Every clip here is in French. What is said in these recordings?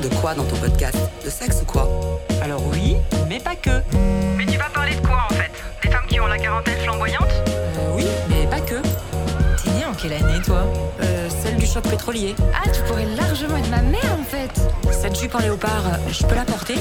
parles de quoi dans ton podcast? De sexe ou quoi? Alors oui, mais pas que. Mais tu vas parler de quoi en fait? Des femmes qui ont la quarantaine flamboyante? Euh, oui, mais pas que. T'es né en quelle année, toi? Euh, celle du choc pétrolier. Ah, tu pourrais largement être ma mère en fait. Cette jupe en léopard, euh, je peux la porter?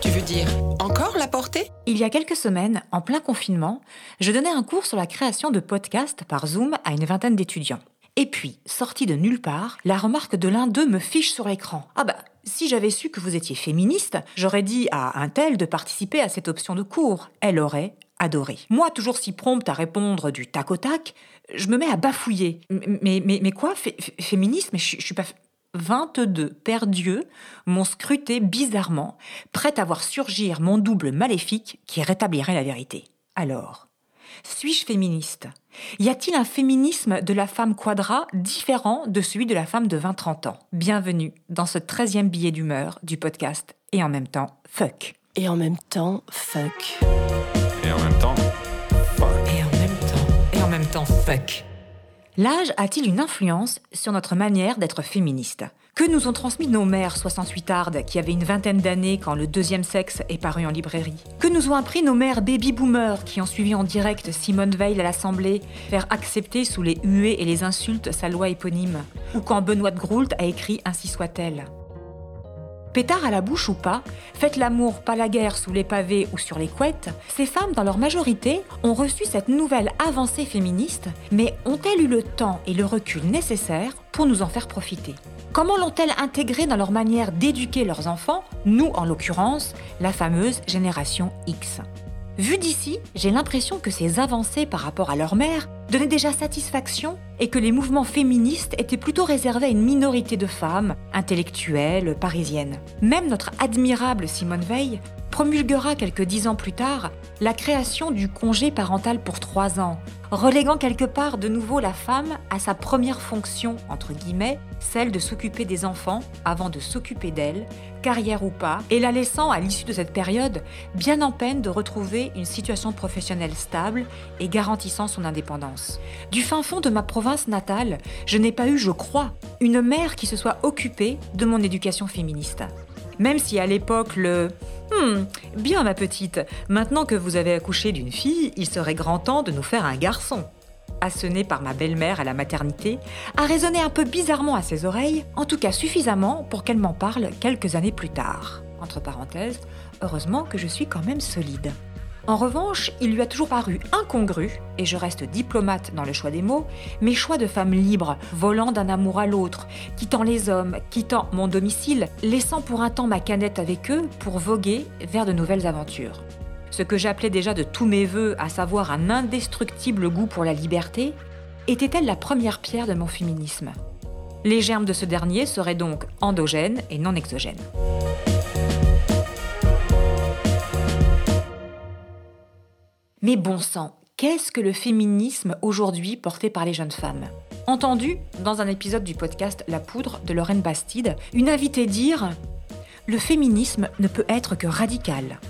Tu veux dire encore la porter? Il y a quelques semaines, en plein confinement, je donnais un cours sur la création de podcasts par Zoom à une vingtaine d'étudiants. Et puis, sorti de nulle part, la remarque de l'un d'eux me fiche sur l'écran. Ah bah, si j'avais su que vous étiez féministe, j'aurais dit à un tel de participer à cette option de cours. Elle aurait adoré. Moi, toujours si prompte à répondre du tac au tac, je me mets à bafouiller. Mais, mais, mais quoi Fé- fé- Féministe Mais je, suis pas... f- 22 pères Dieu m'ont scruté bizarrement, prête à voir surgir mon double maléfique qui rétablirait la vérité. Alors, suis-je féministe? Y a-t-il un féminisme de la femme quadra différent de celui de la femme de 20-30 ans? Bienvenue dans ce 13e billet d'humeur du podcast et en même temps, fuck. Et en même temps, fuck. Et en même temps, fuck. Et en même temps, et en même temps, fuck. L'âge a-t-il une influence sur notre manière d'être féministe? Que nous ont transmis nos mères 68ardes qui avaient une vingtaine d'années quand le deuxième sexe est paru en librairie? Que nous ont appris nos mères baby-boomers qui ont suivi en direct Simone Veil à l'Assemblée faire accepter sous les huées et les insultes sa loi éponyme? Ou quand Benoît de Groult a écrit Ainsi soit-elle Pétard à la bouche ou pas, faites l'amour, pas la guerre sous les pavés ou sur les couettes, ces femmes, dans leur majorité, ont reçu cette nouvelle avancée féministe, mais ont-elles eu le temps et le recul nécessaires pour nous en faire profiter? Comment l'ont-elles intégrée dans leur manière d'éduquer leurs enfants, nous en l'occurrence, la fameuse génération X? Vu d'ici, j'ai l'impression que ces avancées par rapport à leur mère donnaient déjà satisfaction et que les mouvements féministes étaient plutôt réservés à une minorité de femmes, intellectuelles, parisiennes. Même notre admirable Simone Veil promulguera quelques dix ans plus tard la création du congé parental pour trois ans, reléguant quelque part de nouveau la femme à sa première fonction, entre guillemets, celle de s'occuper des enfants avant de s'occuper d'elle, carrière ou pas, et la laissant à l'issue de cette période bien en peine de retrouver une situation professionnelle stable et garantissant son indépendance. Du fin fond de ma province natale, je n'ai pas eu, je crois, une mère qui se soit occupée de mon éducation féministe. Même si à l'époque le Hmm, bien ma petite, maintenant que vous avez accouché d'une fille, il serait grand temps de nous faire un garçon. Assené par ma belle-mère à la maternité, a résonné un peu bizarrement à ses oreilles, en tout cas suffisamment pour qu'elle m'en parle quelques années plus tard. Entre parenthèses, heureusement que je suis quand même solide. En revanche, il lui a toujours paru incongru, et je reste diplomate dans le choix des mots, mes choix de femme libre, volant d'un amour à l'autre, quittant les hommes, quittant mon domicile, laissant pour un temps ma canette avec eux pour voguer vers de nouvelles aventures. Ce que j'appelais déjà de tous mes voeux, à savoir un indestructible goût pour la liberté, était-elle la première pierre de mon féminisme? Les germes de ce dernier seraient donc endogènes et non exogènes. Mais bon sang, qu'est-ce que le féminisme aujourd'hui porté par les jeunes femmes? Entendu dans un épisode du podcast La Poudre de Lorraine Bastide, une invitée dire Le féminisme ne peut être que radical.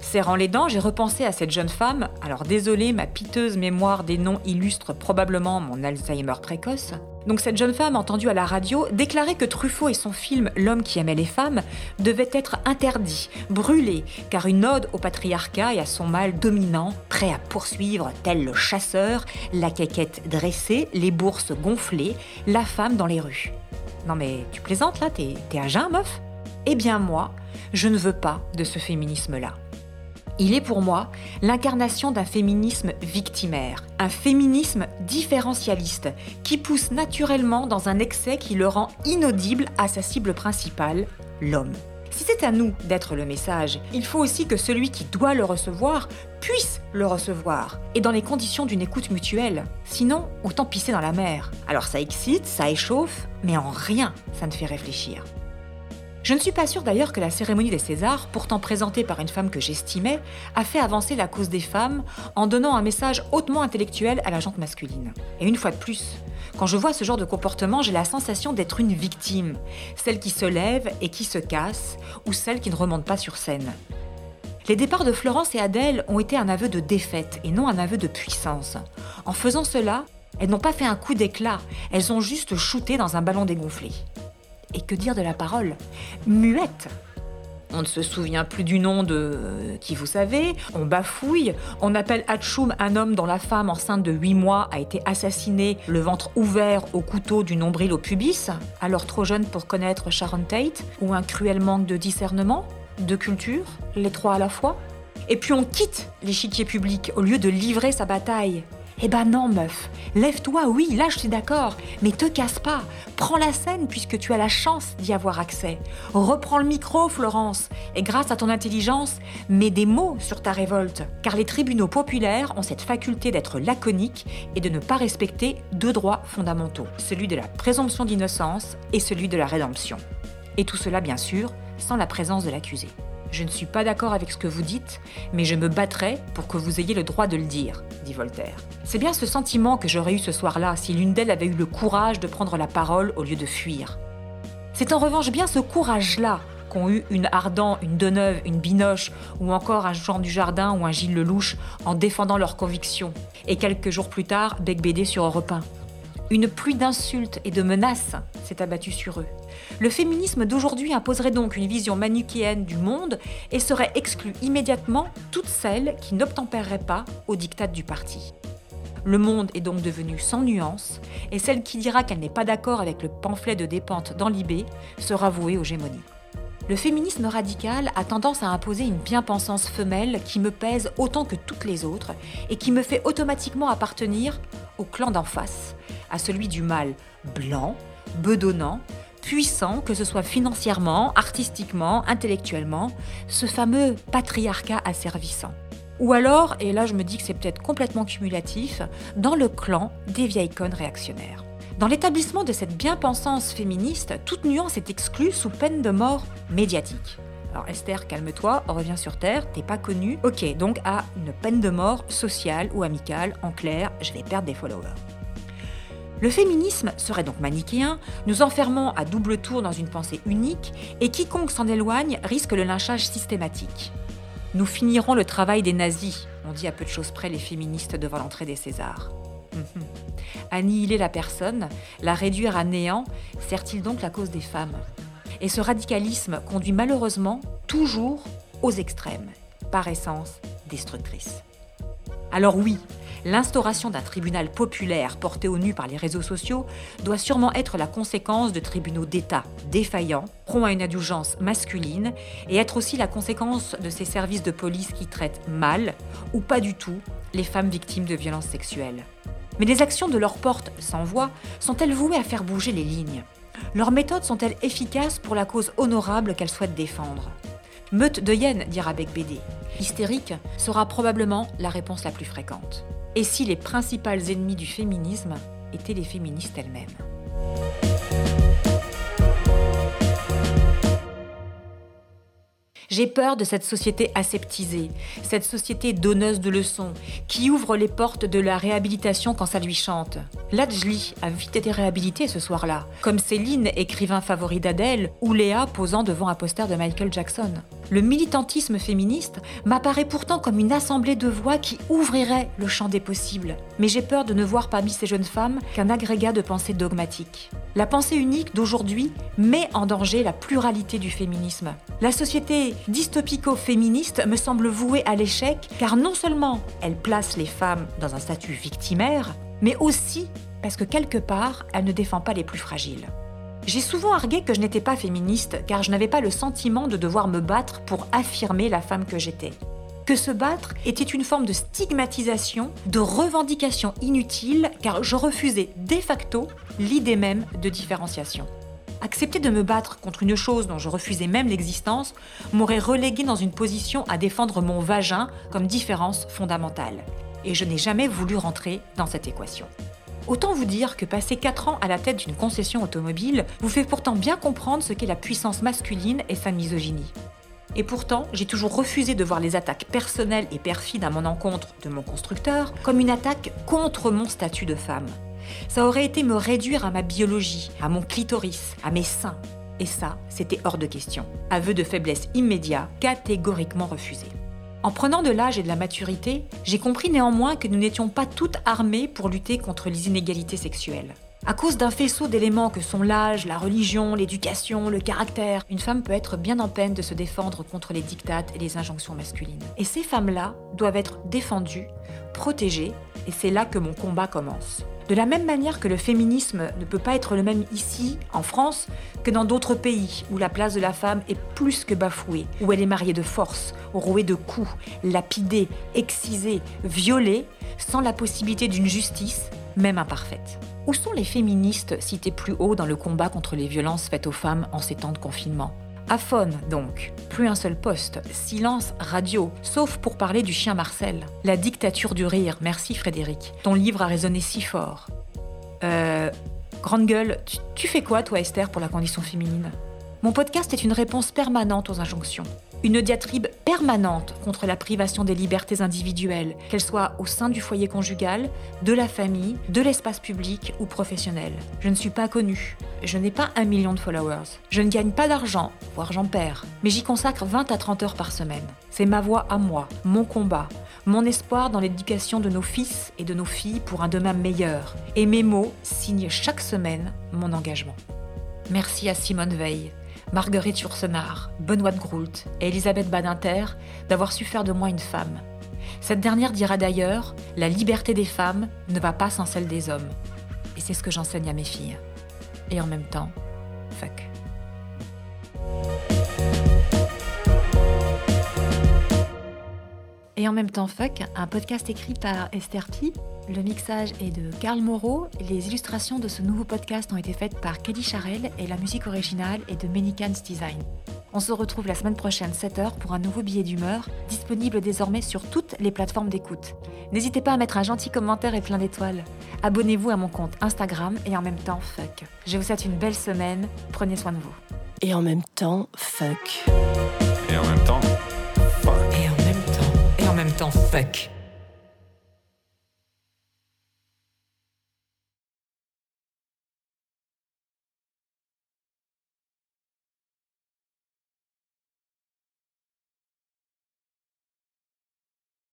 Serrant les dents, j'ai repensé à cette jeune femme, alors désolé, ma piteuse mémoire des noms illustre probablement mon Alzheimer précoce. Donc cette jeune femme, entendue à la radio, déclarait que Truffaut et son film L'homme qui aimait les femmes devaient être interdits, brûlés, car une ode au patriarcat et à son mâle dominant, prêt à poursuivre tel le chasseur, la caquette dressée, les bourses gonflées, la femme dans les rues. Non mais tu plaisantes là, t'es t'es à jeun, meuf? Eh bien moi, je ne veux pas de ce féminisme-là. Il est pour moi l'incarnation d'un féminisme victimaire, un féminisme différentialiste qui pousse naturellement dans un excès qui le rend inaudible à sa cible principale, l'homme. Si c'est à nous d'être le message, il faut aussi que celui qui doit le recevoir puisse le recevoir, et dans les conditions d'une écoute mutuelle. Sinon, autant pisser dans la mer. Alors ça excite, ça échauffe, mais en rien ça ne fait réfléchir. Je ne suis pas sûre d'ailleurs que la cérémonie des Césars, pourtant présentée par une femme que j'estimais, a fait avancer la cause des femmes en donnant un message hautement intellectuel à la jante masculine. Et une fois de plus, quand je vois ce genre de comportement, j'ai la sensation d'être une victime, celle qui se lève et qui se casse, ou celle qui ne remonte pas sur scène. Les départs de Florence et Adèle ont été un aveu de défaite et non un aveu de puissance. En faisant cela, elles n'ont pas fait un coup d'éclat, elles ont juste shooté dans un ballon dégonflé. Et que dire de la parole Muette on ne se souvient plus du nom de euh, qui vous savez, on bafouille, on appelle Hatchoum un homme dont la femme enceinte de 8 mois a été assassinée, le ventre ouvert au couteau du nombril au pubis, alors trop jeune pour connaître Sharon Tate, ou un cruel manque de discernement, de culture, les trois à la fois. Et puis on quitte l'échiquier public au lieu de livrer sa bataille. Eh ben non, meuf. Lève-toi, oui, là je suis d'accord. Mais te casse pas. Prends la scène puisque tu as la chance d'y avoir accès. Reprends le micro, Florence. Et grâce à ton intelligence, mets des mots sur ta révolte. Car les tribunaux populaires ont cette faculté d'être laconiques et de ne pas respecter deux droits fondamentaux. Celui de la présomption d'innocence et celui de la rédemption. Et tout cela, bien sûr, sans la présence de l'accusé. Je ne suis pas d'accord avec ce que vous dites, mais je me battrai pour que vous ayez le droit de le dire, dit Voltaire. C'est bien ce sentiment que j'aurais eu ce soir-là si l'une d'elles avait eu le courage de prendre la parole au lieu de fuir. C'est en revanche bien ce courage-là qu'ont eu une Ardent, une Deneuve, une Binoche, ou encore un Jean du Jardin ou un Gilles Lelouch en défendant leurs convictions, et quelques jours plus tard, Bec Bédé sur Europe 1. Une pluie d'insultes et de menaces s'est abattue sur eux. Le féminisme d'aujourd'hui imposerait donc une vision manichéenne du monde et serait exclu immédiatement toutes celles qui n'obtempéreraient pas au diktat du parti. Le monde est donc devenu sans nuance, et celle qui dira qu'elle n'est pas d'accord avec le pamphlet de dépente dans l'IB sera vouée aux gémonies. Le féminisme radical a tendance à imposer une bien-pensance femelle qui me pèse autant que toutes les autres et qui me fait automatiquement appartenir au clan d'en face, à celui du mâle blanc, bedonnant, puissant, que ce soit financièrement, artistiquement, intellectuellement, ce fameux patriarcat asservissant. Ou alors, et là je me dis que c'est peut-être complètement cumulatif, dans le clan des vieilles connes réactionnaires. Dans l'établissement de cette bien-pensance féministe, toute nuance est exclue sous peine de mort médiatique. Alors Esther, calme-toi, reviens sur Terre, t'es pas connue. Ok, donc à une peine de mort sociale ou amicale, en clair, je vais perdre des followers. Le féminisme serait donc manichéen, nous enfermant à double tour dans une pensée unique, et quiconque s'en éloigne risque le lynchage systématique. Nous finirons le travail des nazis, on dit à peu de choses près les féministes devant l'entrée des Césars. Mhm. Annihiler la personne, la réduire à néant, sert-il donc la cause des femmes? Et ce radicalisme conduit malheureusement toujours aux extrêmes, par essence destructrice. Alors oui, L'instauration d'un tribunal populaire porté au nu par les réseaux sociaux doit sûrement être la conséquence de tribunaux d'État défaillants, prompts à une indulgence masculine, et être aussi la conséquence de ces services de police qui traitent mal, ou pas du tout, les femmes victimes de violences sexuelles. Mais les actions de leur porte sans voix sont-elles vouées à faire bouger les lignes? Leurs méthodes sont-elles efficaces pour la cause honorable qu'elles souhaitent défendre? Meute de hyène, dira Beck BD. Hystérique sera probablement la réponse la plus fréquente. Et si les principales ennemies du féminisme étaient les féministes elles-mêmes J'ai peur de cette société aseptisée, cette société donneuse de leçons, qui ouvre les portes de la réhabilitation quand ça lui chante. Ladjli a vite été réhabilité ce soir-là, comme Céline, écrivain favori d'Adèle, ou Léa posant devant un poster de Michael Jackson. Le militantisme féministe m'apparaît pourtant comme une assemblée de voix qui ouvrirait le champ des possibles. Mais j'ai peur de ne voir parmi ces jeunes femmes qu'un agrégat de pensées dogmatiques. La pensée unique d'aujourd'hui met en danger la pluralité du féminisme. La société dystopico-féministe me semble vouée à l'échec car non seulement elle place les femmes dans un statut victimaire, mais aussi parce que quelque part, elle ne défend pas les plus fragiles. J'ai souvent argué que je n'étais pas féministe car je n'avais pas le sentiment de devoir me battre pour affirmer la femme que j'étais. Que se battre était une forme de stigmatisation, de revendication inutile car je refusais de facto l'idée même de différenciation. Accepter de me battre contre une chose dont je refusais même l'existence m'aurait relégué dans une position à défendre mon vagin comme différence fondamentale. Et je n'ai jamais voulu rentrer dans cette équation. Autant vous dire que passer 4 ans à la tête d'une concession automobile vous fait pourtant bien comprendre ce qu'est la puissance masculine et sa misogynie. Et pourtant, j'ai toujours refusé de voir les attaques personnelles et perfides à mon encontre de mon constructeur comme une attaque contre mon statut de femme ça aurait été me réduire à ma biologie, à mon clitoris, à mes seins. Et ça, c'était hors de question. Aveu de faiblesse immédiat, catégoriquement refusé. En prenant de l'âge et de la maturité, j'ai compris néanmoins que nous n'étions pas toutes armées pour lutter contre les inégalités sexuelles. À cause d'un faisceau d'éléments que sont l'âge, la religion, l'éducation, le caractère, une femme peut être bien en peine de se défendre contre les dictates et les injonctions masculines. Et ces femmes-là doivent être défendues, protégées, et c'est là que mon combat commence. De la même manière que le féminisme ne peut pas être le même ici, en France, que dans d'autres pays où la place de la femme est plus que bafouée, où elle est mariée de force, rouée de coups, lapidée, excisée, violée, sans la possibilité d'une justice, même imparfaite. Où sont les féministes cités plus haut dans le combat contre les violences faites aux femmes en ces temps de confinement? Aphone, donc. Plus un seul poste. Silence radio. Sauf pour parler du chien Marcel. La dictature du rire. Merci Frédéric. Ton livre a résonné si fort. Euh. Grande gueule, tu, tu fais quoi, toi, Esther, pour la condition féminine? Mon podcast est une réponse permanente aux injonctions une diatribe permanente contre la privation des libertés individuelles, qu'elles soient au sein du foyer conjugal, de la famille, de l'espace public ou professionnel. Je ne suis pas connue, je n'ai pas un million de followers, je ne gagne pas d'argent, voire j'en perds, mais j'y consacre 20 à 30 heures par semaine. C'est ma voix à moi, mon combat, mon espoir dans l'éducation de nos fils et de nos filles pour un demain meilleur. Et mes mots signent chaque semaine mon engagement. Merci à Simone Veil, Marguerite Yourcenar, Benoît de Groult et Elisabeth Badinter d'avoir su faire de moi une femme. Cette dernière dira d'ailleurs La liberté des femmes ne va pas sans celle des hommes. Et c'est ce que j'enseigne à mes filles. Et en même temps, fuck. Et en même temps, Fuck, un podcast écrit par Esther Pi. Le mixage est de Karl Moreau. Les illustrations de ce nouveau podcast ont été faites par Kelly Charel et la musique originale est de Menikans Design. On se retrouve la semaine prochaine 7h pour un nouveau billet d'humeur, disponible désormais sur toutes les plateformes d'écoute. N'hésitez pas à mettre un gentil commentaire et plein d'étoiles. Abonnez-vous à mon compte Instagram et en même temps, fuck. Je vous souhaite une belle semaine, prenez soin de vous. Et en même temps, fuck. Et en même temps, fuck. Et en même temps, et en même temps, fuck.